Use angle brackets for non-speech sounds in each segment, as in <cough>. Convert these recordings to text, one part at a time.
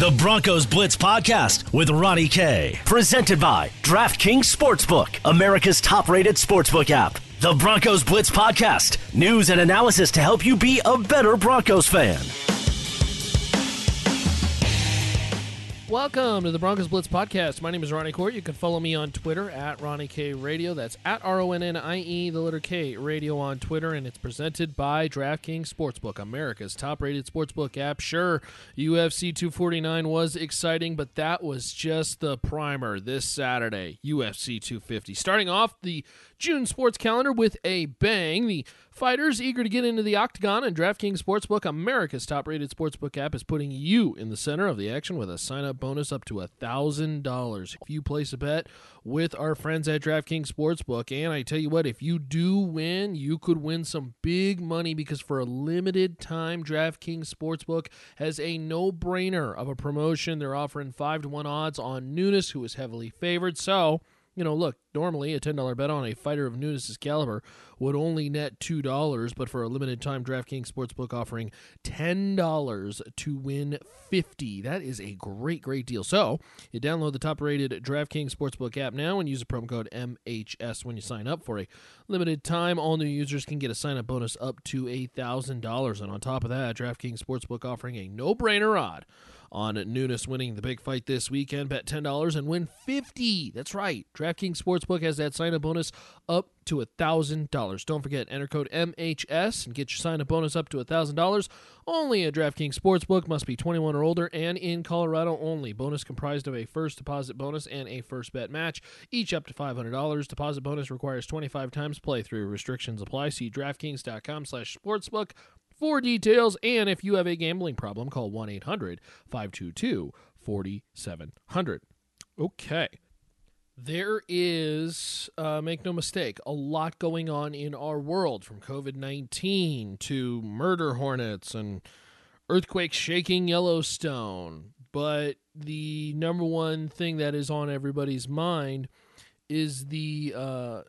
The Broncos Blitz Podcast with Ronnie K. Presented by DraftKings Sportsbook, America's top rated sportsbook app. The Broncos Blitz Podcast. News and analysis to help you be a better Broncos fan. Welcome to the Broncos Blitz podcast. My name is Ronnie Court. You can follow me on Twitter at Ronnie K Radio. That's at R O N N I E, the letter K Radio on Twitter, and it's presented by DraftKings Sportsbook, America's top-rated sportsbook app. Sure, UFC 249 was exciting, but that was just the primer. This Saturday, UFC 250, starting off the June sports calendar with a bang. The fighters eager to get into the octagon, and DraftKings Sportsbook, America's top-rated sportsbook app, is putting you in the center of the action with a sign-up bonus up to $1,000 if you place a bet with our friends at DraftKings Sportsbook. And I tell you what, if you do win, you could win some big money because for a limited time, DraftKings Sportsbook has a no-brainer of a promotion. They're offering 5 to 1 odds on Nunes, who is heavily favored. So, you know, look, normally a $10 bet on a fighter of Nunes' caliber would only net $2, but for a limited time, DraftKings Sportsbook offering $10 to win 50 That is a great, great deal. So, you download the top rated DraftKings Sportsbook app now and use the promo code MHS when you sign up for a limited time. All new users can get a sign up bonus up to $1,000. And on top of that, DraftKings Sportsbook offering a no brainer odd on Nunes winning the big fight this weekend. Bet $10 and win 50 That's right. DraftKings Sportsbook has that sign up bonus up to $1,000. Don't forget, enter code MHS and get your sign up bonus up to $1,000. Only at DraftKings Sportsbook. Must be 21 or older and in Colorado only. Bonus comprised of a first deposit bonus and a first bet match, each up to $500. Deposit bonus requires 25 times playthrough. Restrictions apply. See DraftKings.com slash sportsbook for details. And if you have a gambling problem, call 1 800 522 4700. Okay. There is, uh, make no mistake, a lot going on in our world from COVID 19 to murder hornets and earthquakes shaking Yellowstone. But the number one thing that is on everybody's mind is the uh,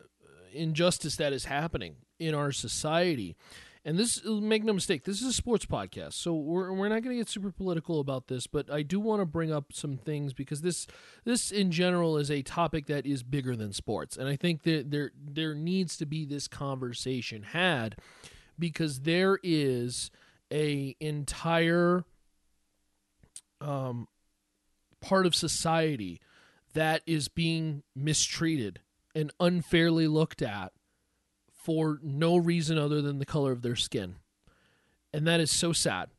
injustice that is happening in our society and this make no mistake this is a sports podcast so we're, we're not going to get super political about this but i do want to bring up some things because this this in general is a topic that is bigger than sports and i think that there there needs to be this conversation had because there is a entire um, part of society that is being mistreated and unfairly looked at for no reason other than the color of their skin. And that is so sad.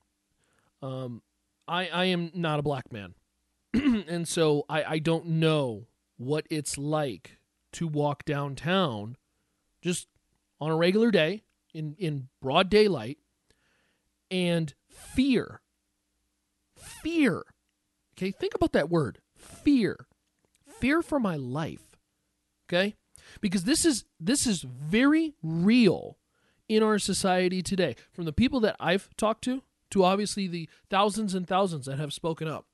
Um, I, I am not a black man. <clears throat> and so I, I don't know what it's like to walk downtown just on a regular day in, in broad daylight and fear. Fear. Okay, think about that word fear. Fear for my life. Okay? Because this is this is very real in our society today from the people that I've talked to to obviously the thousands and thousands that have spoken up.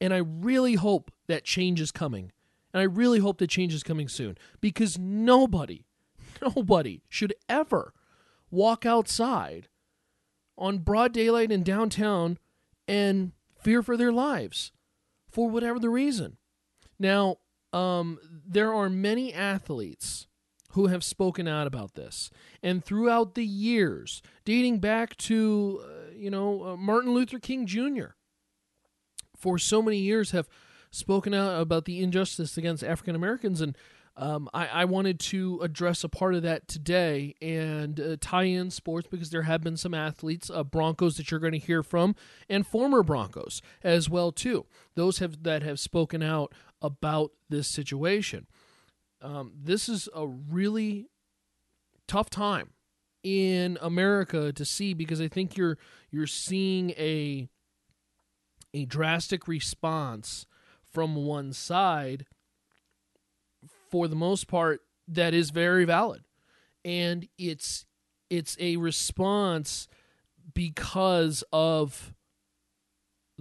And I really hope that change is coming. And I really hope that change is coming soon because nobody, <laughs> nobody should ever walk outside on broad daylight in downtown and fear for their lives for whatever the reason. Now, um, there are many athletes who have spoken out about this. And throughout the years, dating back to, uh, you know, uh, Martin Luther King Jr., for so many years have spoken out about the injustice against African Americans. And um, I, I, wanted to address a part of that today and uh, tie in sports because there have been some athletes, uh, Broncos that you're going to hear from, and former Broncos as well too. Those have that have spoken out about this situation. Um, this is a really tough time in America to see because I think you're you're seeing a a drastic response from one side for the most part that is very valid and it's it's a response because of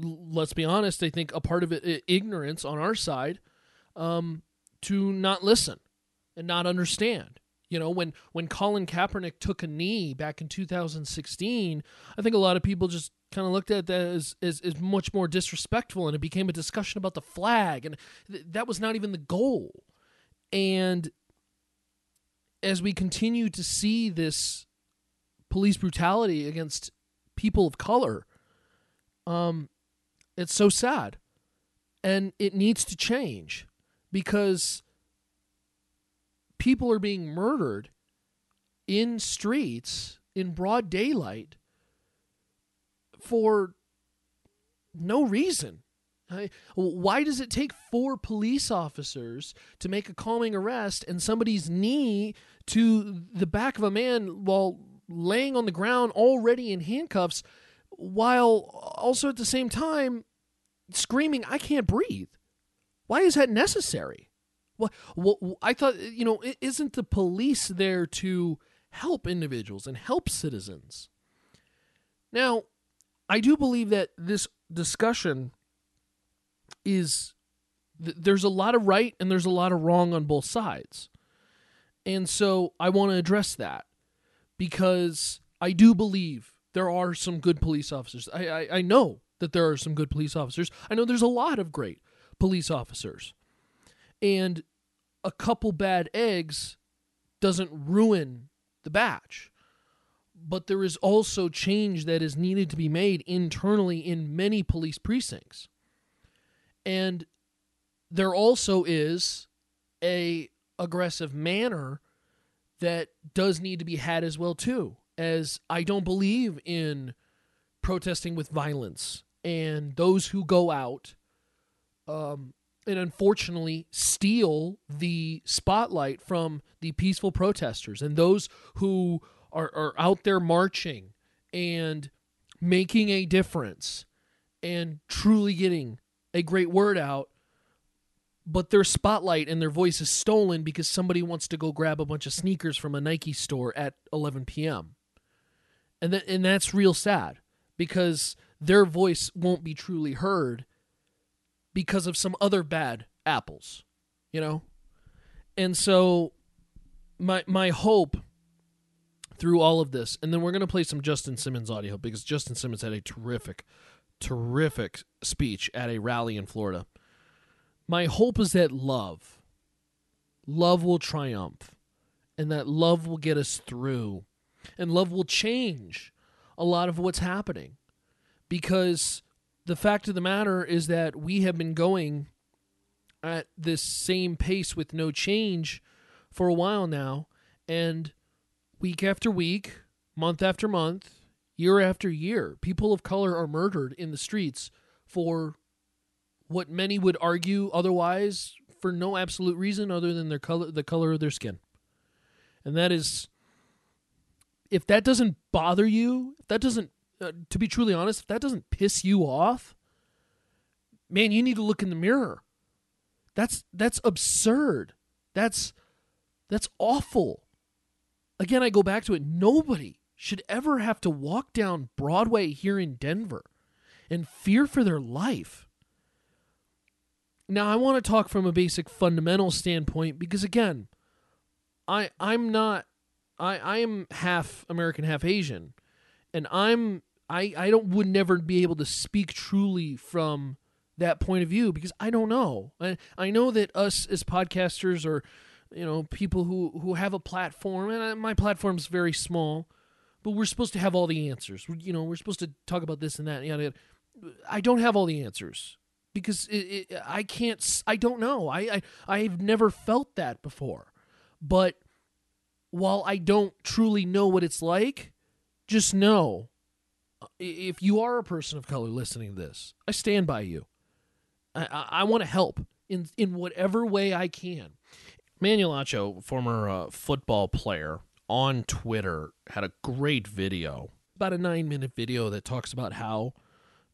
let's be honest i think a part of it ignorance on our side um, to not listen and not understand you know when when colin kaepernick took a knee back in 2016 i think a lot of people just kind of looked at that as, as, as much more disrespectful, and it became a discussion about the flag, and th- that was not even the goal. And as we continue to see this police brutality against people of color, um, it's so sad, and it needs to change because people are being murdered in streets in broad daylight for no reason. Why does it take four police officers to make a calming arrest and somebody's knee to the back of a man while laying on the ground already in handcuffs, while also at the same time screaming, I can't breathe? Why is that necessary? Well, well, I thought, you know, isn't the police there to help individuals and help citizens? Now, I do believe that this discussion is th- there's a lot of right and there's a lot of wrong on both sides. And so I want to address that because I do believe there are some good police officers. I, I, I know that there are some good police officers. I know there's a lot of great police officers. And a couple bad eggs doesn't ruin the batch but there is also change that is needed to be made internally in many police precincts. And there also is a aggressive manner that does need to be had as well too as I don't believe in protesting with violence and those who go out um, and unfortunately steal the spotlight from the peaceful protesters and those who are, are out there marching and making a difference and truly getting a great word out but their spotlight and their voice is stolen because somebody wants to go grab a bunch of sneakers from a Nike store at 11 p.m. And that and that's real sad because their voice won't be truly heard because of some other bad apples, you know? And so my my hope through all of this. And then we're to play some Justin Simmons audio because Justin Simmons had a terrific, terrific speech at a rally in Florida. My hope is that love, love will triumph and that love will get us through and love will change a lot of what's happening because the fact of the matter is that we have been going at this same pace with no change for a while now and week after week, month after month, year after year, people of color are murdered in the streets for what many would argue otherwise for no absolute reason other than their color the color of their skin. And that is if that doesn't bother you, if that doesn't uh, to be truly honest, if that doesn't piss you off, man, you need to look in the mirror. That's that's absurd. That's that's awful again, I go back to it. Nobody should ever have to walk down Broadway here in Denver and fear for their life. Now, I want to talk from a basic fundamental standpoint because, again, I I'm not I I am half American, half Asian, and I'm I I don't would never be able to speak truly from that point of view because I don't know. I I know that us as podcasters or you know people who who have a platform and my platform's very small but we're supposed to have all the answers. You know we're supposed to talk about this and that i don't have all the answers because it, it, i can't i don't know. I, I i've never felt that before. But while i don't truly know what it's like just know if you are a person of color listening to this i stand by you i i, I want to help in in whatever way i can Emmanuel Acho, former uh, football player, on Twitter had a great video, about a nine minute video that talks about how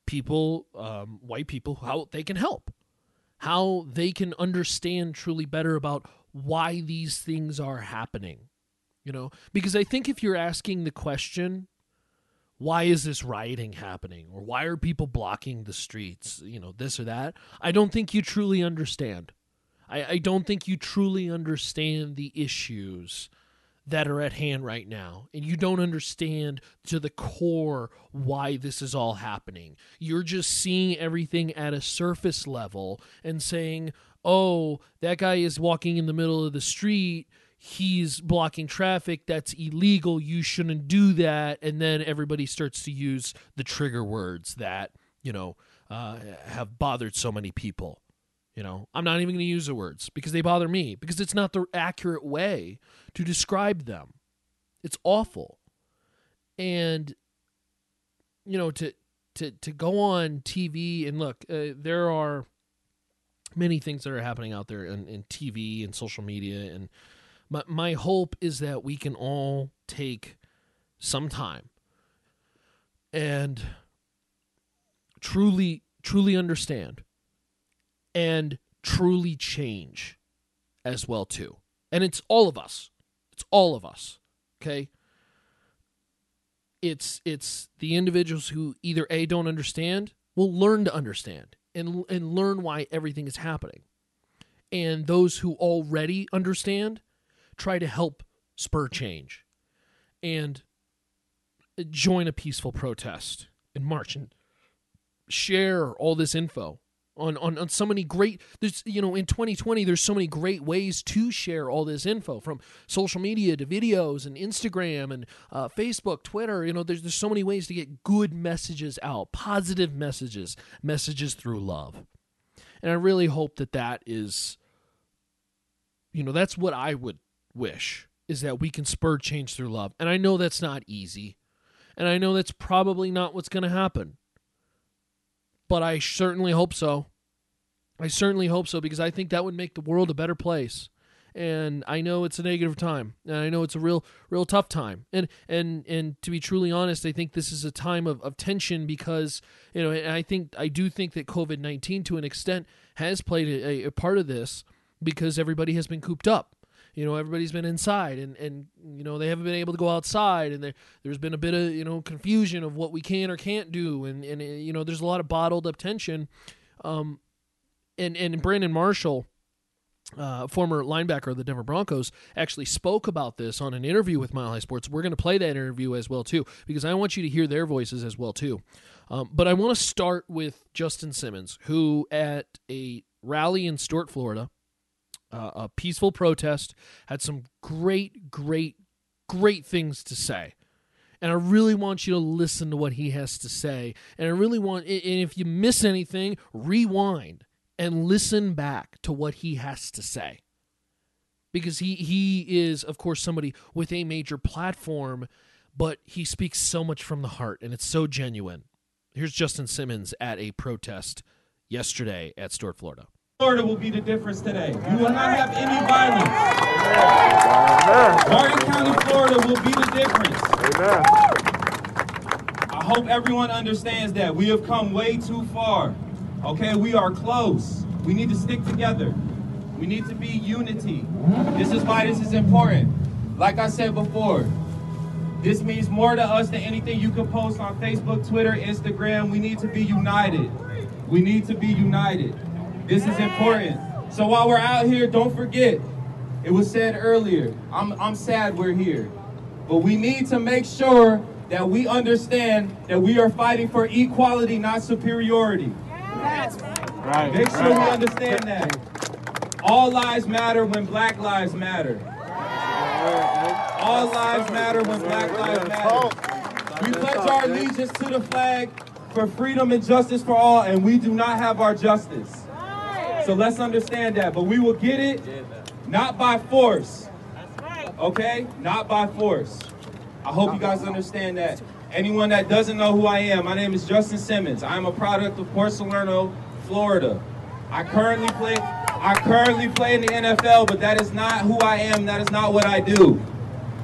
people, um, white people, how they can help, how they can understand truly better about why these things are happening. You know, because I think if you're asking the question, why is this rioting happening or why are people blocking the streets, you know, this or that, I don't think you truly understand. I, I don't think you truly understand the issues that are at hand right now and you don't understand to the core why this is all happening. You're just seeing everything at a surface level and saying, "Oh, that guy is walking in the middle of the street." He's blocking traffic. That's illegal. You shouldn't do that. And then everybody starts to use the trigger words that, you know, uh, have bothered so many people. You know, I'm not even going to use the words because they bother me because it's not the accurate way to describe them. It's awful. And you know, to to to go on TV and look, uh, there are many things that are happening out there in, in TV and social media and my my hope is that we can all take some time and truly truly understand and truly change as well too. And it's all of us. It's all of us. Okay? It's it's the individuals who either A don't understand, will learn to understand and and learn why everything is happening. And those who already understand try to help spur change and join a peaceful protest and march and share all this info on, on, on so many great there's you know in 2020 there's so many great ways to share all this info from social media to videos and instagram and uh, facebook twitter you know there's, there's so many ways to get good messages out positive messages messages through love. And i really hope that that is you know that's what i would wish is that we can spur change through love and i know that's not easy and i know that's probably not what's going to happen but I certainly hope so. I certainly hope so because I think that would make the world a better place. And I know it's a negative time, and I know it's a real, real tough time. And and and to be truly honest, I think this is a time of, of tension because you know, and I think I do think that COVID nineteen to an extent has played a, a part of this because everybody has been cooped up you know everybody's been inside and and you know they haven't been able to go outside and there there's been a bit of you know confusion of what we can or can't do and and you know there's a lot of bottled up tension um and and Brandon Marshall uh, former linebacker of the Denver Broncos, actually spoke about this on an interview with Mile High Sports. We're going to play that interview as well too, because I want you to hear their voices as well too. Um, but I want to start with Justin Simmons, who at a rally in Stuart, Florida, uh, a peaceful protest, had some great, great, great things to say. And I really want you to listen to what he has to say. And I really want, and if you miss anything, rewind and listen back to what he has to say. Because he, he is, of course, somebody with a major platform, but he speaks so much from the heart and it's so genuine. Here's Justin Simmons at a protest yesterday at Stuart, Florida. Florida will be the difference today. You will not have any violence. Martin County, Florida will be the difference. I hope everyone understands that. We have come way too far. Okay, we are close. We need to stick together. We need to be unity. This is why this is important. Like I said before, this means more to us than anything you can post on Facebook, Twitter, Instagram. We need to be united. We need to be united. This is important. So while we're out here, don't forget, it was said earlier, I'm, I'm sad we're here. But we need to make sure that we understand that we are fighting for equality, not superiority. Right. Make sure right. we understand that. All lives matter when black lives matter. All lives matter when black lives matter. We pledge our allegiance to the flag for freedom and justice for all, and we do not have our justice. So let's understand that. But we will get it not by force. Okay? Not by force. I hope you guys understand that. Anyone that doesn't know who I am, my name is Justin Simmons. I'm a product of Port Salerno, Florida. I currently play I currently play in the NFL, but that is not who I am. That is not what I do.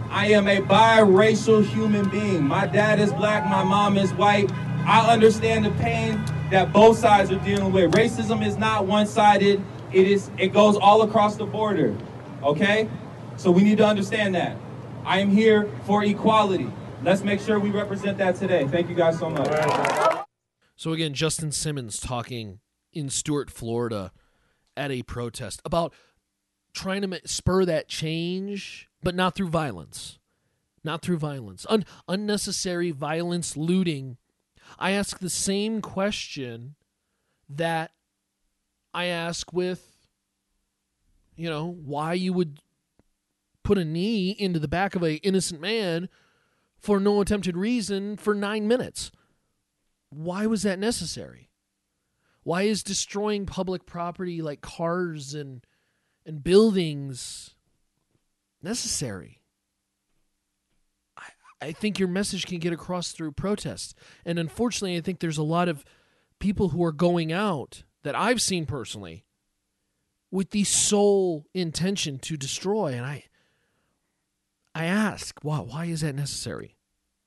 I am a biracial human being. My dad is black, my mom is white. I understand the pain that both sides are dealing with. Racism is not one-sided. It is it goes all across the border. Okay? So we need to understand that. I am here for equality. Let's make sure we represent that today. Thank you guys so much. So again, Justin Simmons talking in Stuart, Florida at a protest about trying to spur that change, but not through violence. Not through violence. Un- unnecessary violence, looting. I ask the same question that I ask with, you know, why you would put a knee into the back of a innocent man for no attempted reason for nine minutes. Why was that necessary? Why is destroying public property like cars and and buildings necessary? I, think your message can get across through protest. And unfortunately, I think there's a lot of people who are going out that I've seen personally with the sole intention to destroy. And I I ask, why why is that necessary?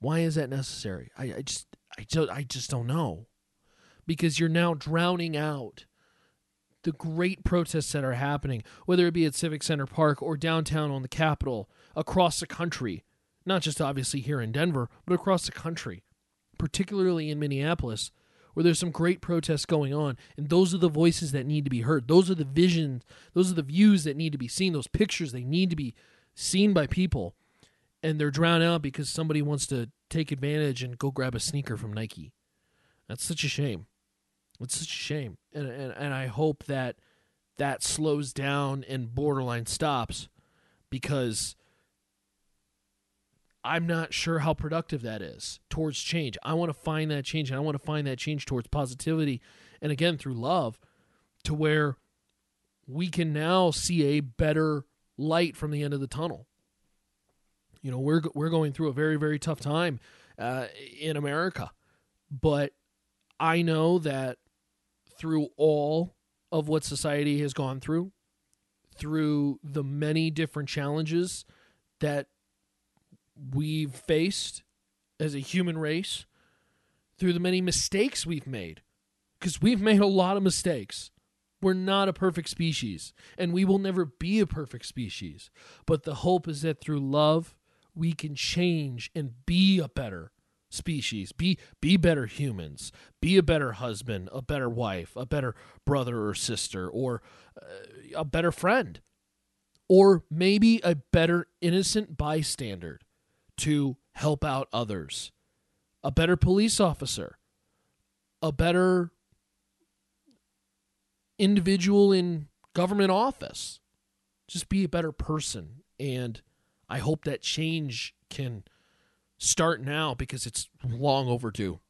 Why is that necessary? I, I just I just I just don't know. Because you're now drowning out the great protests that are happening, whether it be at Civic Center Park or downtown on the Capitol, across the country, not just obviously here in Denver, but across the country, particularly in Minneapolis, where there's some great protests going on. And those are the voices that need to be heard. Those are the visions, those are the views that need to be seen, those pictures they need to be seen by people, and they're drowned out because somebody wants to take advantage and go grab a sneaker from Nike. That's such a shame. It's such a shame, and and, and I hope that that slows down and borderline stops because I'm not sure how productive that is towards change. I want to find that change, and I want to find that change towards positivity, and again through love, to where we can now see a better light from the end of the tunnel. You know, we're we're going through a very very tough time uh, in America, but I know that through all of what society has gone through, through the many different challenges that we've faced as a human race, through the many mistakes we've made, because we've made a lot of mistakes. We're not a perfect species, and we will never be a perfect species. But the hope is that through love, we can change and be a better species. Be be better humans. Be a better husband a better wife a better brother or sister or uh, a better friend. Or maybe a better innocent bystander to help out others a better police officer a better individual in government office. Just be a better person. And I hope that change can start now because it's long overdue.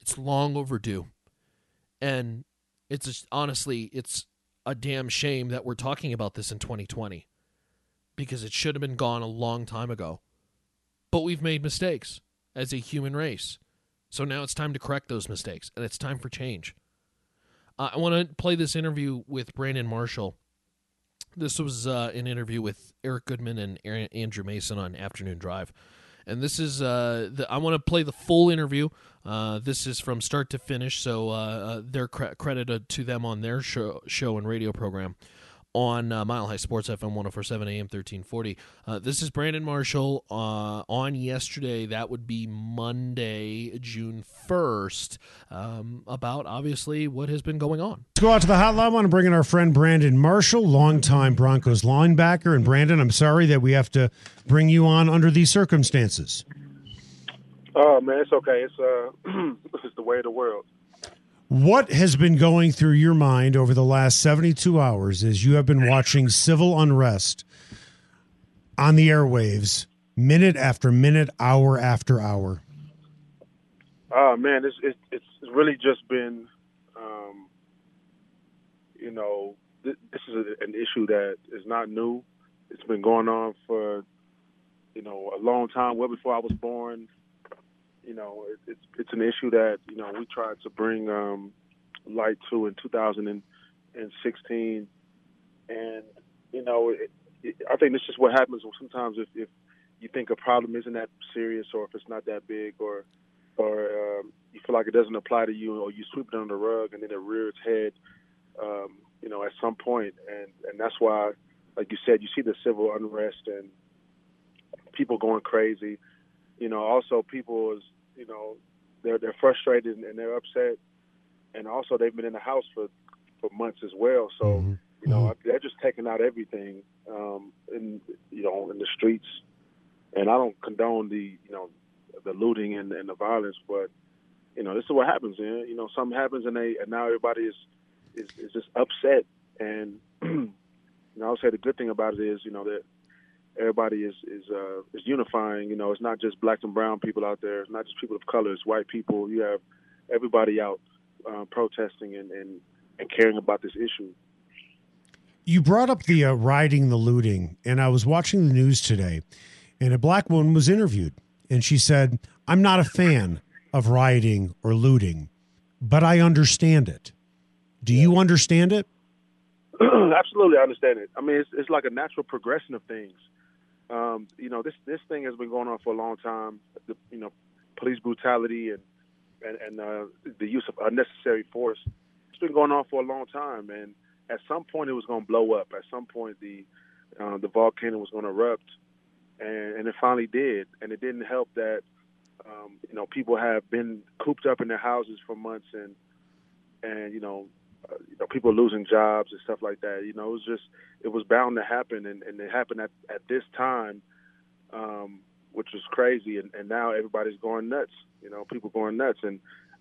It's long overdue. And it's just, honestly, it's a damn shame that we're talking about this in 2020 because it should have been gone a long time ago. But we've made mistakes as a human race. So now it's time to correct those mistakes and it's time for change. Uh, I want to play this interview with Brandon Marshall. This was uh, an interview with Eric Goodman and Aaron, Andrew Mason on Afternoon Drive. And this is, uh, the, I want to play the full interview. Uh, this is from start to finish, so uh, uh, they're cre- credited to them on their show, show and radio program on uh, Mile High Sports FM 1047 AM 1340. Uh, this is Brandon Marshall uh, on yesterday. That would be Monday, June 1st, um, about obviously what has been going on. Let's go out to the hotline. I want to bring in our friend Brandon Marshall, longtime Broncos linebacker. And Brandon, I'm sorry that we have to bring you on under these circumstances. Oh, man, it's okay. It's, uh, <clears throat> it's the way of the world. What has been going through your mind over the last 72 hours as you have been watching civil unrest on the airwaves, minute after minute, hour after hour? Oh man, it's it's, it's really just been, um, you know, th- this is an issue that is not new. It's been going on for, you know, a long time, well before I was born you know, it, it's it's an issue that you know we tried to bring um, light to in 2016, and you know, it, it, I think this is what happens sometimes if, if you think a problem isn't that serious or if it's not that big or or um, you feel like it doesn't apply to you or you sweep it under the rug and then it rears its head, um, you know, at some point, and and that's why, like you said, you see the civil unrest and people going crazy. You know, also people is, you know, they're they're frustrated and they're upset, and also they've been in the house for for months as well. So, mm-hmm. You know, mm-hmm. they're just taking out everything um, in you know in the streets, and I don't condone the you know the looting and, and the violence, but you know this is what happens. Man. You know, something happens and they and now everybody is is, is just upset. And <clears throat> you know, I'll say the good thing about it is you know that everybody is is uh, is unifying. You know, it's not just black and brown people out there. It's not just people of color. It's white people. You have everybody out uh, protesting and, and and caring about this issue. You brought up the uh, rioting, the looting, and I was watching the news today, and a black woman was interviewed, and she said, "I'm not a fan of rioting or looting, but I understand it." Do yeah. you understand it? <clears throat> Absolutely, I understand it. I mean, it's, it's like a natural progression of things. Um, you know, this this thing has been going on for a long time. The, you know, police brutality and and, and uh, the use of unnecessary force. It's been going on for a long time, and at some point it was going to blow up. At some point the uh, the volcano was going to erupt, and, and it finally did. And it didn't help that um, you know people have been cooped up in their houses for months, and and you know uh, you know, people losing jobs and stuff like that. You know, it was just it was bound to happen, and, and it happened at at this time, um, which was crazy. And, and now everybody's going nuts. You know, people going nuts, and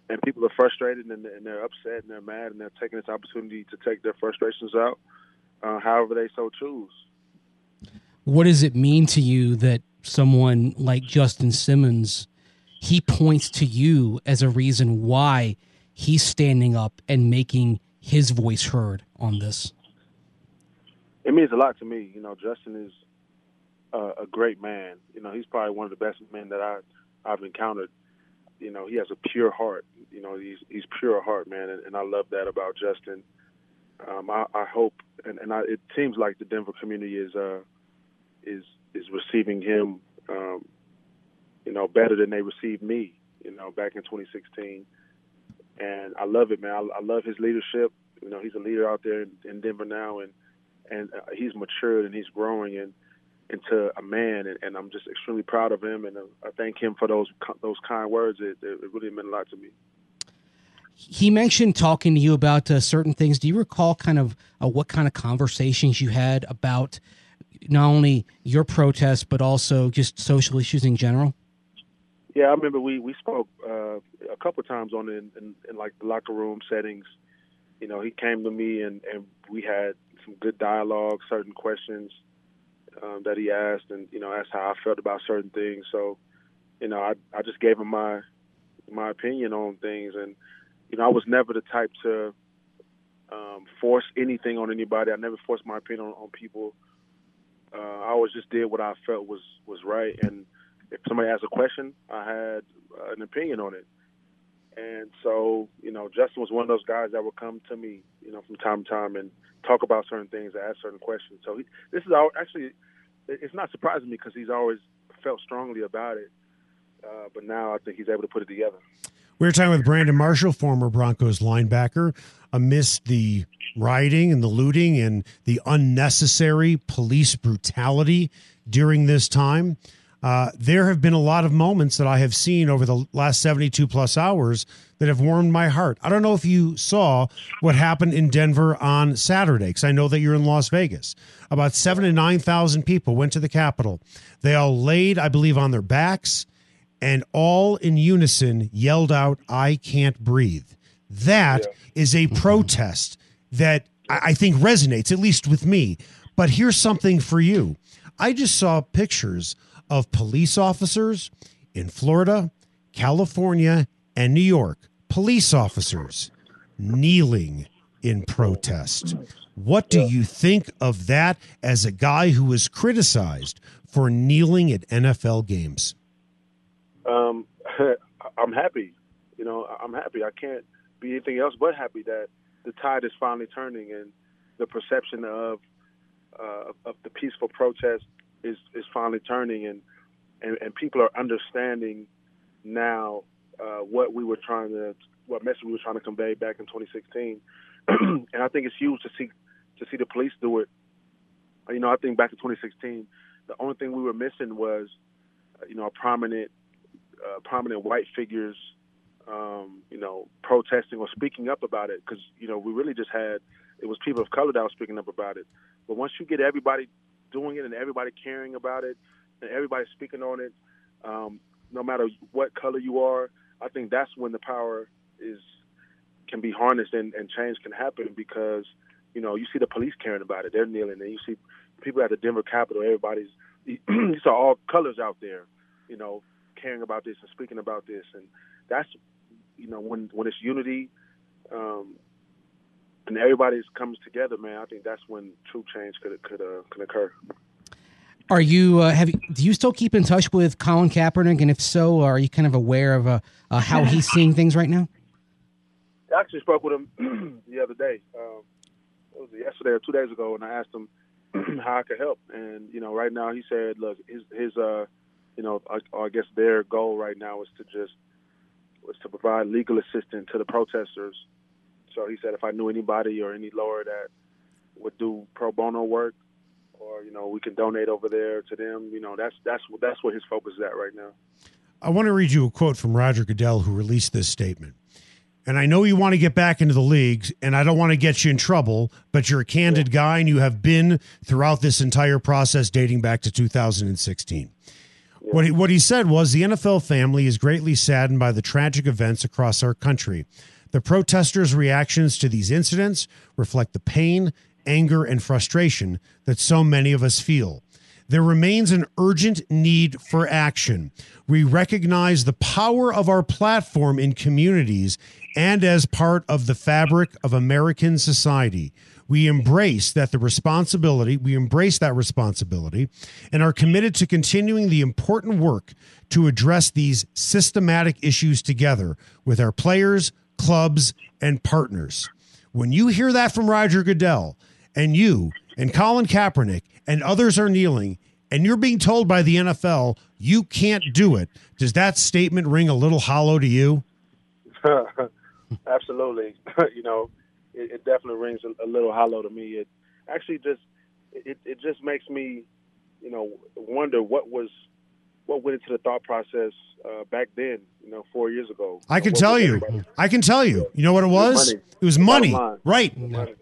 and people are frustrated and, and they're upset and they're mad and they're taking this opportunity to take their frustrations out, uh, however they so choose. What does it mean to you that someone like Justin Simmons, he points to you as a reason why he's standing up and making his voice heard on this? It means a lot to me. You know, Justin is a great man. You know, he's probably one of the best men that I I've encountered. You know, he has a pure heart. You know, he's he's pure heart, man, and, and I love that about Justin. Um, I, I hope, and, and I, it seems like the Denver community is uh, is is receiving him, um, you know, better than they received me. You know, back in 2016 and I love it, man. I, I love his leadership. You know, he's a leader out there in, in Denver now, and and uh, he's matured and he's growing and into a man, and, and I'm just extremely proud of him, and uh, I thank him for those those kind words. It, it really meant a lot to me. He mentioned talking to you about uh, certain things. Do you recall kind of uh, what kind of conversations you had about not only your protest but also just social issues in general? Yeah, I remember we we spoke uh, a couple times on in, in, in like the locker room settings. You know, he came to me and and we had some good dialogue, certain questions um, that he asked, and you know, asked how I felt about certain things. So, you know, I I just gave him my my opinion on things, and you know, I was never the type to um, force anything on anybody. I never forced my opinion on, on people. Uh, I always just did what I felt was was right, and if somebody asked a question, I had uh, an opinion on it. And so, you know, Justin was one of those guys that would come to me, you know, from time to time and talk about certain things, ask certain questions. So he, this is all, actually, it's not surprising me because he's always felt strongly about it. Uh, but now I think he's able to put it together. We are talking with Brandon Marshall, former Broncos linebacker, amidst the rioting and the looting and the unnecessary police brutality during this time. Uh, there have been a lot of moments that I have seen over the last 72 plus hours that have warmed my heart. I don't know if you saw what happened in Denver on Saturday, because I know that you're in Las Vegas. About seven to 9,000 people went to the Capitol. They all laid, I believe, on their backs and all in unison yelled out, I can't breathe. That yeah. is a protest that I think resonates, at least with me. But here's something for you. I just saw pictures of police officers in Florida, California, and New York, police officers kneeling in protest. What do you think of that as a guy who was criticized for kneeling at NFL games? Um, <laughs> I'm happy. You know, I'm happy. I can't be anything else but happy that the tide is finally turning and the perception of uh, of the peaceful protest is is finally turning, and and, and people are understanding now uh, what we were trying to, what message we were trying to convey back in 2016, <clears throat> and I think it's huge to see to see the police do it. You know, I think back in 2016, the only thing we were missing was, uh, you know, a prominent, uh, prominent white figures um, you know, protesting or speaking up about it because you know we really just had it was people of color that were speaking up about it. But once you get everybody doing it and everybody caring about it and everybody speaking on it, um, no matter what color you are, I think that's when the power is can be harnessed and, and change can happen because you know you see the police caring about it, they're kneeling, and you see people at the Denver Capitol, everybody's <clears throat> you saw all colors out there, you know, caring about this and speaking about this, and that's you know when when it's unity. Um, and everybody comes together, man. I think that's when true change could could uh, could occur. Are you uh, have you, do you still keep in touch with Colin Kaepernick, and if so, are you kind of aware of uh, uh, how he's <laughs> seeing things right now? I actually spoke with him <clears throat> the other day. Um, it was yesterday or two days ago, and I asked him <clears throat> how I could help. And you know, right now he said, look, his his uh, you know, I, I guess their goal right now is to just was to provide legal assistance to the protesters. So he said, if I knew anybody or any lawyer that would do pro bono work, or you know we can donate over there to them. You know that's that's that's where his focus is at right now. I want to read you a quote from Roger Goodell, who released this statement. And I know you want to get back into the leagues, and I don't want to get you in trouble, but you're a candid yeah. guy, and you have been throughout this entire process dating back to 2016. Yeah. What he, what he said was the NFL family is greatly saddened by the tragic events across our country. The protesters' reactions to these incidents reflect the pain anger, and frustration that so many of us feel. There remains an urgent need for action. We recognize the power of our platform in communities and as part of the fabric of American society. We embrace that the responsibility, we embrace that responsibility and are committed to continuing the important work to address these systematic issues together with our players, clubs, and partners. When you hear that from Roger Goodell, and you and Colin Kaepernick and others are kneeling and you're being told by the NFL you can't do it, does that statement ring a little hollow to you? <laughs> Absolutely. <laughs> you know, it, it definitely rings a, a, little hollow to me. It actually just it, it just makes me, you know, wonder what was what went into the thought process uh, back then, you know, four years ago. I can tell you. I can tell you. You know what it was? It was money. It was money. Right. Money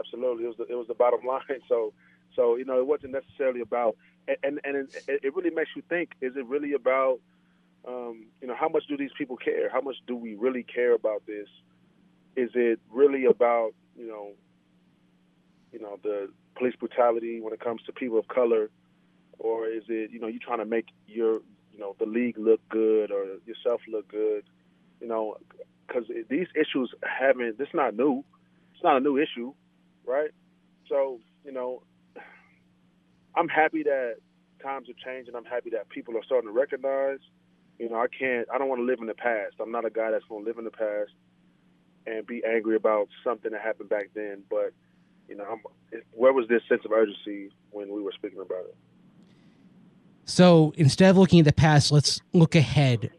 absolutely. It was the, it was the bottom <laughs> line. So so you know it wasn't necessarily about and and it, it really makes you think: Is it really about um, you know how much do these people care? How much do we really care about this? Is it really about you know you know the police brutality when it comes to people of color, or is it you know you trying to make your you know the league look good or yourself look good? You know, because these issues haven't. This not new. It's not a new issue right? So, you know, I'm happy that times have changed and I'm happy that people are starting to recognize. You know, I can't, I don't want to live in the past. I'm not a guy that's going to live in the past and be angry about something that happened back then. But, you know, I'm, where was this sense of urgency when we were speaking about it? So instead of looking at the past, let's look ahead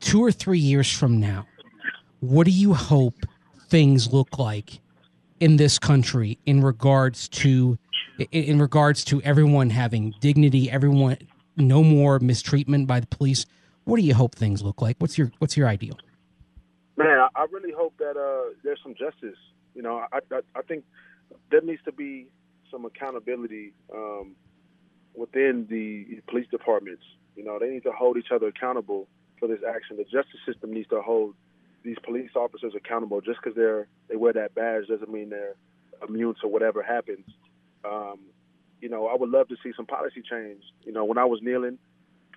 two or three years from now. What do you hope things look like in this country in regards to in regards to everyone having dignity, everyone no more mistreatment by the police. What do you hope things look like? What's your what's your ideal? Man, I, really hope that uh, there's some justice. You know, I, I, I think there needs to be some accountability um, within the police departments. You know, they need to hold each other accountable for this action. The justice system needs to hold these police officers accountable. Just because they're they wear that badge doesn't mean they're immune to whatever happens. Um, you know, I would love to see some policy change. You know, when I was kneeling,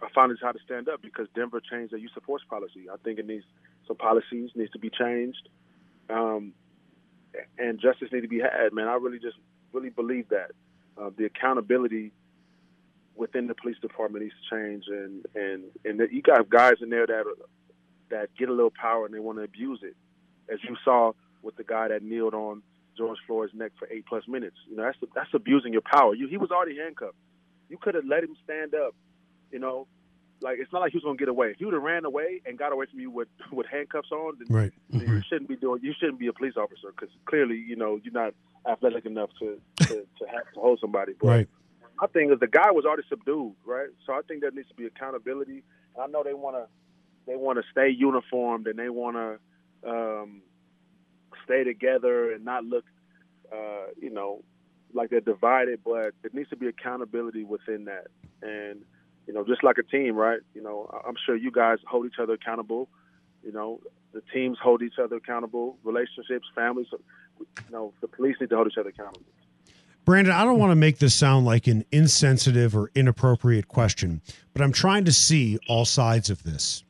I found how to stand up because Denver changed their use of force policy. I think it needs some policies needs to be changed, um, and justice needs to be had. Man, I really just really believe that uh, the accountability within the police department needs to change, and and and that you got guys in there that that get a little power and they want to abuse it, as you saw with the guy that kneeled on George Floyd's neck for eight plus minutes. You know, that's that's abusing your power. You, he was already handcuffed. You could have let him stand up. You know, like it's not like he was gonna get away. If he would have ran away and got away from you with <laughs> with handcuffs on, then, right. then you mm-hmm. shouldn't be doing. You shouldn't be a police officer because clearly, you know, you're not athletic enough to to, to, have, to hold somebody. But right. I think is the guy was already subdued, right? So I think there needs to be accountability. I know they want to they want to stay uniformed and they want to um, stay together and not look, uh, you know, like they're divided. But there needs to be accountability within that, and you know, just like a team, right? You know, I'm sure you guys hold each other accountable. You know, the teams hold each other accountable, relationships, families. You know, the police need to hold each other accountable. Brandon, I don't want to make this sound like an insensitive or inappropriate question, but I'm trying to see all sides of this.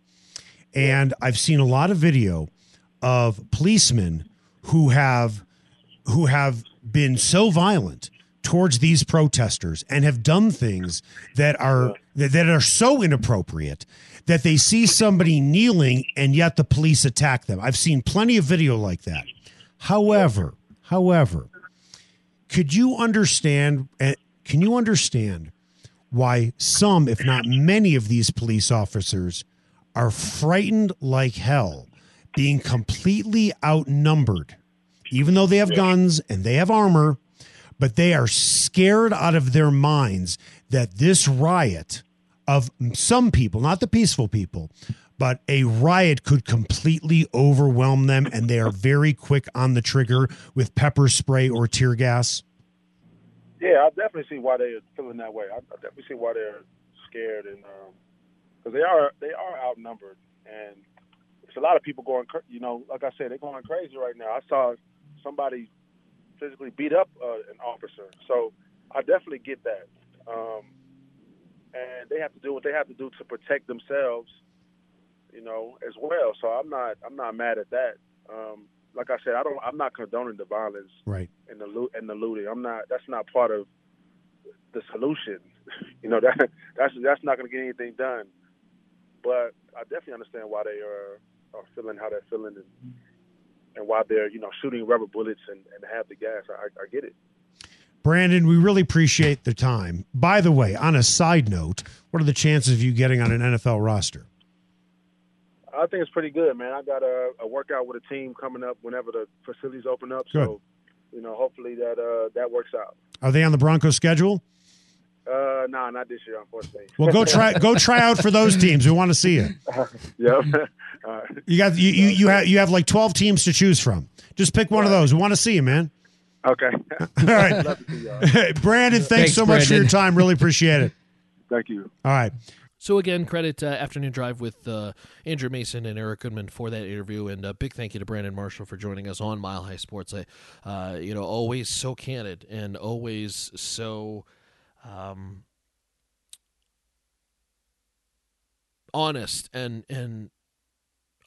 And I've seen a lot of video of policemen who have who have been so violent towards these protesters and have done things that are that, that are so inappropriate that they see somebody kneeling and yet the police attack them. I've seen plenty of video like that. However, however, could you understand eh, can you understand why some if not many of these police officers are frightened like hell being completely outnumbered even though they have guns and they have armor but they are scared out of their minds that this riot of some people not the peaceful people but a riot could completely overwhelm them and they are very quick on the trigger with pepper spray or tear gas Yeah, I definitely see why they're feeling that way. I, definitely see why they're scared, and because they are they are outnumbered, and it's a lot of people going. You know, like I said, they're going crazy right now. I saw somebody physically beat up uh, an officer, so I definitely get that. Um, and they have to do what they have to do to protect themselves, you know, as well. So I'm not I'm not mad at that. Um, like I said, I don't I'm not condoning the violence right and the loot and the looting. I'm not. That's not part of the solution. <laughs> You know that that's that's not going to get anything done. But I definitely understand why they are are feeling how they're feeling and and why they're you know shooting rubber bullets and, and have the gas. I, I get it. Brandon, we really appreciate the time. By the way, on a side note, what are the chances of you getting on an NFL roster? I think it's pretty good, man. I got a, a workout with a team coming up whenever the facilities open up. Good. So you know, hopefully that uh, that works out. Are they on the Broncos schedule? Uh, nah, not this year, unfortunately. Well, go try go try out for those teams. We want to see you. <laughs> yep. <laughs> <laughs> All right. You got you you, you have you have like twelve teams to choose from. Just pick one of those. We want to see you, man. Okay. All right, Love to see y'all. Brandon. Thanks, Thanks, so much for your time. Really appreciate it. Thank you. All right. So again, credit uh, Afternoon Drive with uh, Andrew Mason and Eric Goodman for that interview, and a big thank you to Brandon Marshall for joining us on Mile High Sports. I, uh, you know, always so candid and always so um, honest and and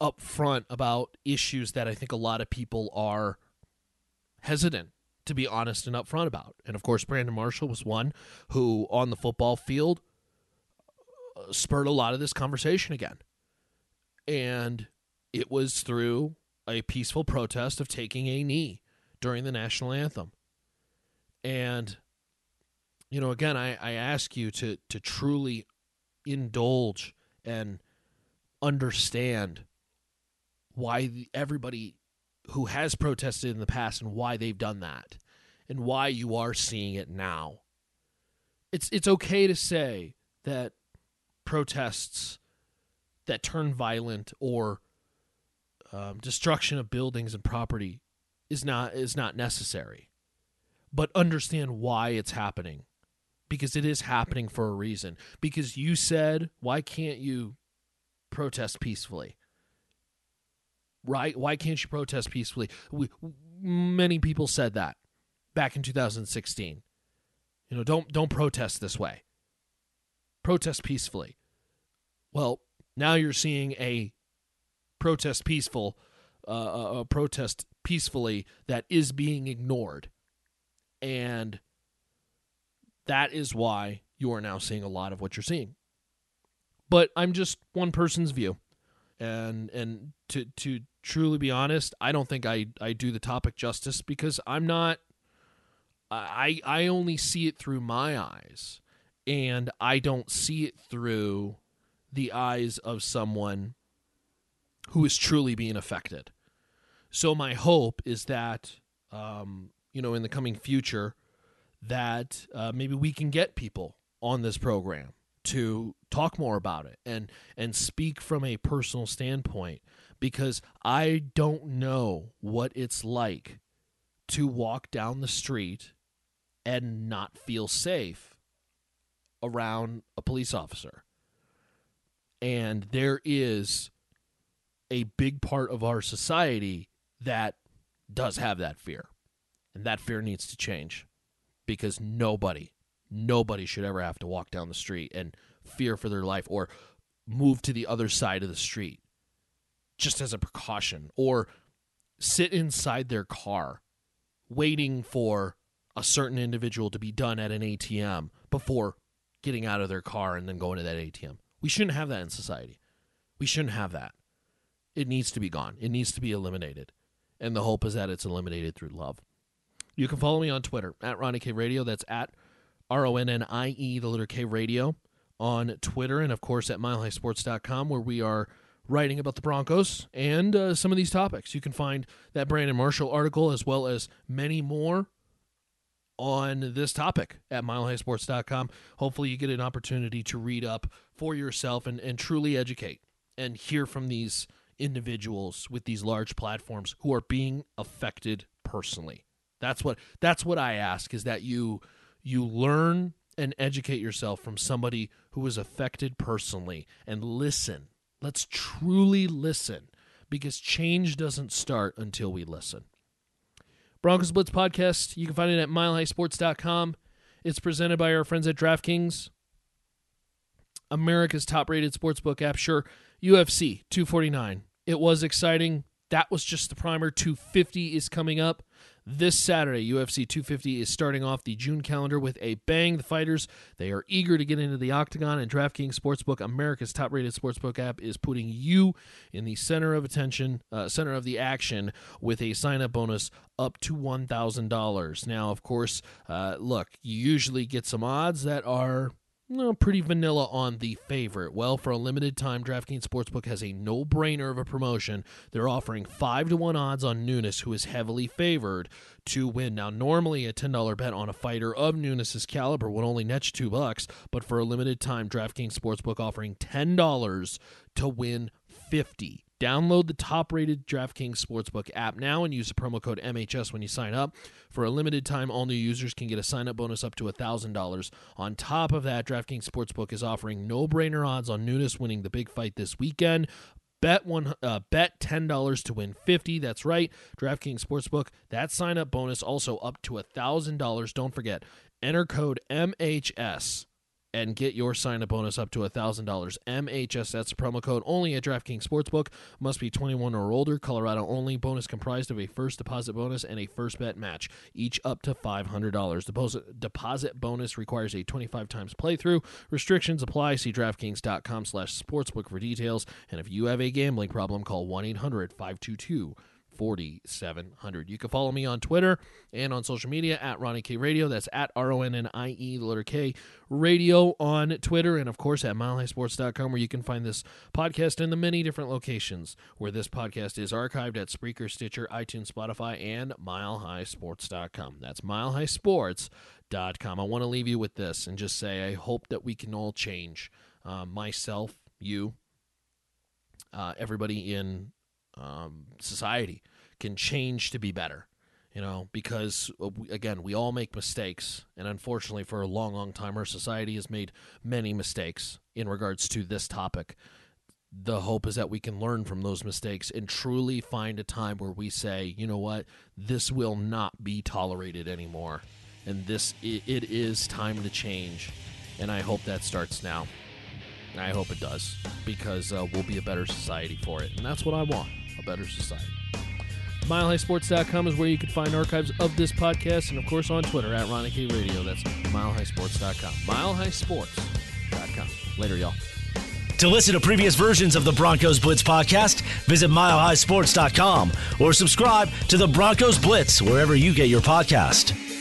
upfront about issues that I think a lot of people are hesitant to be honest and upfront about. And of course, Brandon Marshall was one who, on the football field, spurred a lot of this conversation again. And it was through a peaceful protest of taking a knee during the national anthem. And, you know, again, I, I ask you to, to truly indulge and understand why the, everybody who has protested in the past and why they've done that and why you are seeing it now. It's it's okay to say that protests that turn violent or um, destruction of buildings and property is not is not necessary, but understand why it's happening, because it is happening for a reason. Because you said, why can't you protest peacefully? Right? Why can't you protest peacefully? We, many people said that back in 2016. You know, don't don't protest this way. Protest peacefully. Well, now you're seeing a protest peaceful, uh, a protest peacefully that is being ignored, and that is why you are now seeing a lot of what you're seeing. But I'm just one person's view, and and to to truly be honest, I don't think I I do the topic justice because I'm not. I I only see it through my eyes, and I don't see it through the eyes of someone who is truly being affected. So my hope is that um, you know in the coming future that uh, maybe we can get people on this program to talk more about it and and speak from a personal standpoint because I don't know what it's like to walk down the street and not feel safe around a police officer. And there is a big part of our society that does have that fear. And that fear needs to change because nobody, nobody should ever have to walk down the street and fear for their life or move to the other side of the street just as a precaution or sit inside their car waiting for a certain individual to be done at an ATM before getting out of their car and then going to that ATM. We shouldn't have that in society. We shouldn't have that. It needs to be gone. It needs to be eliminated. And the hope is that it's eliminated through love. You can follow me on Twitter at Ronnie K Radio. That's at R O N N I E, the letter K Radio, on Twitter. And of course at milehighsports.com, where we are writing about the Broncos and uh, some of these topics. You can find that Brandon Marshall article as well as many more on this topic at milehighsports.com. Hopefully, you get an opportunity to read up for yourself and, and truly educate and hear from these individuals with these large platforms who are being affected personally. That's what that's what I ask is that you you learn and educate yourself from somebody who was affected personally and listen. Let's truly listen because change doesn't start until we listen. Broncos Blitz podcast, you can find it at milehighsports.com. It's presented by our friends at DraftKings, America's top rated sportsbook app. Sure, UFC 249. It was exciting. That was just the primer. 250 is coming up. This Saturday, UFC 250 is starting off the June calendar with a bang. The fighters, they are eager to get into the octagon, and DraftKings Sportsbook, America's top-rated sportsbook app, is putting you in the center of attention, uh, center of the action, with a sign-up bonus up to $1,000. Now, of course, uh, look, you usually get some odds that are no, pretty vanilla on the favorite. Well, for a limited time, DraftKings Sportsbook has a no-brainer of a promotion. They're offering five to one odds on Nunes, who is heavily favored to win. Now, normally a ten dollar bet on a fighter of Nunes's caliber would only net you two bucks, but for a limited time, DraftKings Sportsbook offering ten dollars to win fifty. Download the top rated DraftKings Sportsbook app now and use the promo code MHS when you sign up. For a limited time, all new users can get a sign up bonus up to $1,000. On top of that, DraftKings Sportsbook is offering no brainer odds on Nunes winning the big fight this weekend. Bet one, uh, bet ten dollars to win fifty. That's right, DraftKings Sportsbook. That sign up bonus also up to a thousand dollars. Don't forget, enter code MHS and get your sign-up bonus up to $1,000. MHS, that's a promo code only at DraftKings Sportsbook. Must be 21 or older. Colorado only. Bonus comprised of a first deposit bonus and a first bet match, each up to $500. Deposit, deposit bonus requires a 25 times playthrough. Restrictions apply. See DraftKings.com slash sportsbook for details. And if you have a gambling problem, call 1-800-522- 4700. You can follow me on Twitter and on social media at Ronnie K Radio. That's at R O N N I E, the letter K Radio on Twitter. And of course at milehighsports.com, where you can find this podcast in the many different locations where this podcast is archived at Spreaker, Stitcher, iTunes, Spotify, and milehighsports.com. That's milehighsports.com. I want to leave you with this and just say I hope that we can all change. Uh, myself, you, uh, everybody in um, society can change to be better you know because uh, again we all make mistakes. And unfortunately for a long long time our society has made many mistakes in regards to this topic. The hope is that we can learn from those mistakes and truly find a time where we say you know what? This will not be tolerated anymore. And this it, it is time to change. And i hope that starts now. I hope it does because uh, we'll be a better society for it. And that's what i want better society. MileHighSports.com is where you can find archives of this podcast, and of course on Twitter at Ronnie Radio. That's MileHighSports.com. MileHighSports.com. Later, y'all. To listen to previous versions of the Broncos Blitz podcast, visit milehighsports.com or subscribe to the Broncos Blitz wherever you get your podcast.